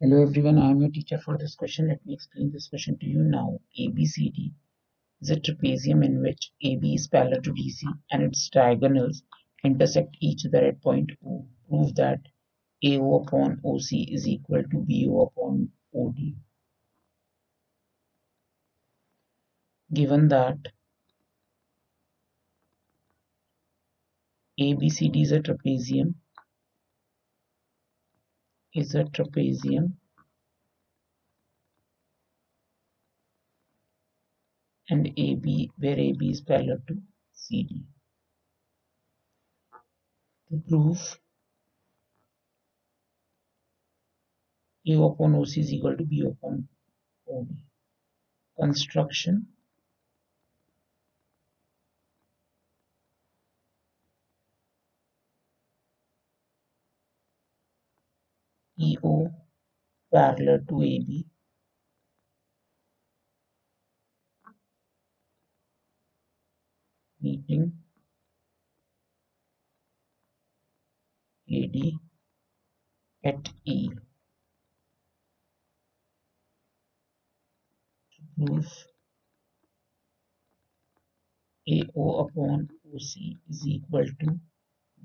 Hello everyone, I am your teacher for this question. Let me explain this question to you now. ABCD is a trapezium in which AB is parallel to DC and its diagonals intersect each other at point O. Prove that AO upon OC is equal to BO upon OD. Given that ABCD is a trapezium is a trapezium and AB where AB is parallel to CD. To prove A upon OC is equal to B upon OB. Construction EO parallel to AB meeting. AD at E. Prove AO upon OC is equal to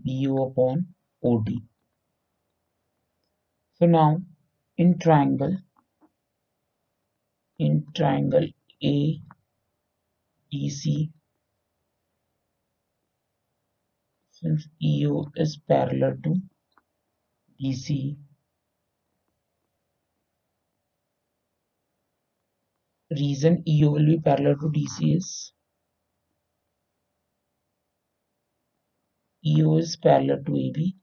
BO upon OD. So now in triangle, in triangle A, DC, since EO is parallel to DC, reason EO will be parallel to DC is EO is parallel to AB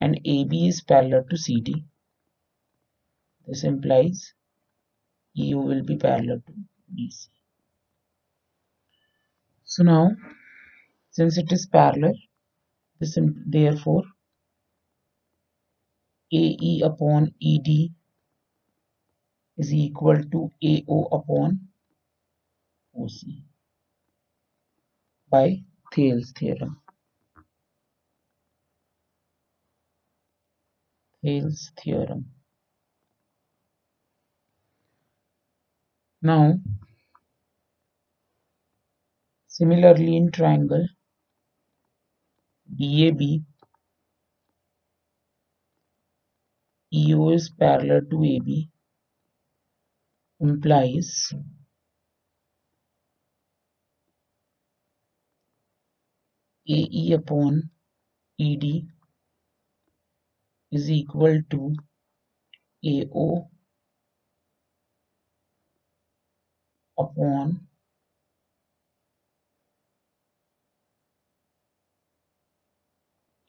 and AB is parallel to CD. This implies EU will be parallel to DC. So now, since it is parallel, this therefore AE upon ED is equal to AO upon OC by Thales theorem. Thales theorem. Now, similarly in triangle DAB, EO is parallel to AB implies AE upon ED is equal to AO upon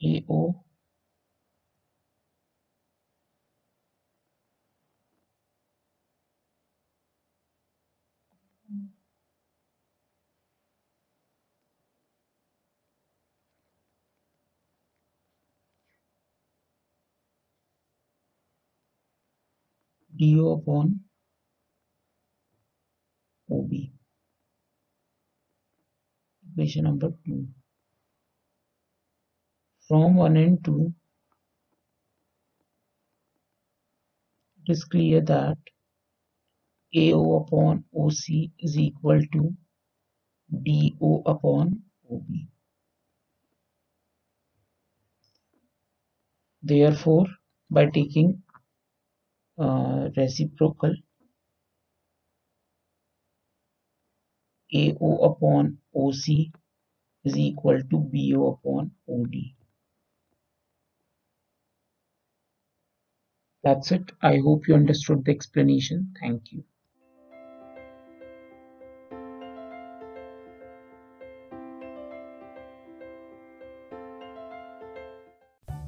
AO DO upon OB. Equation number 2. From 1 and 2, it is clear that AO upon OC is equal to DO upon OB. Therefore, by taking uh, reciprocal AO upon OC is equal to BO upon OD. That's it. I hope you understood the explanation. Thank you.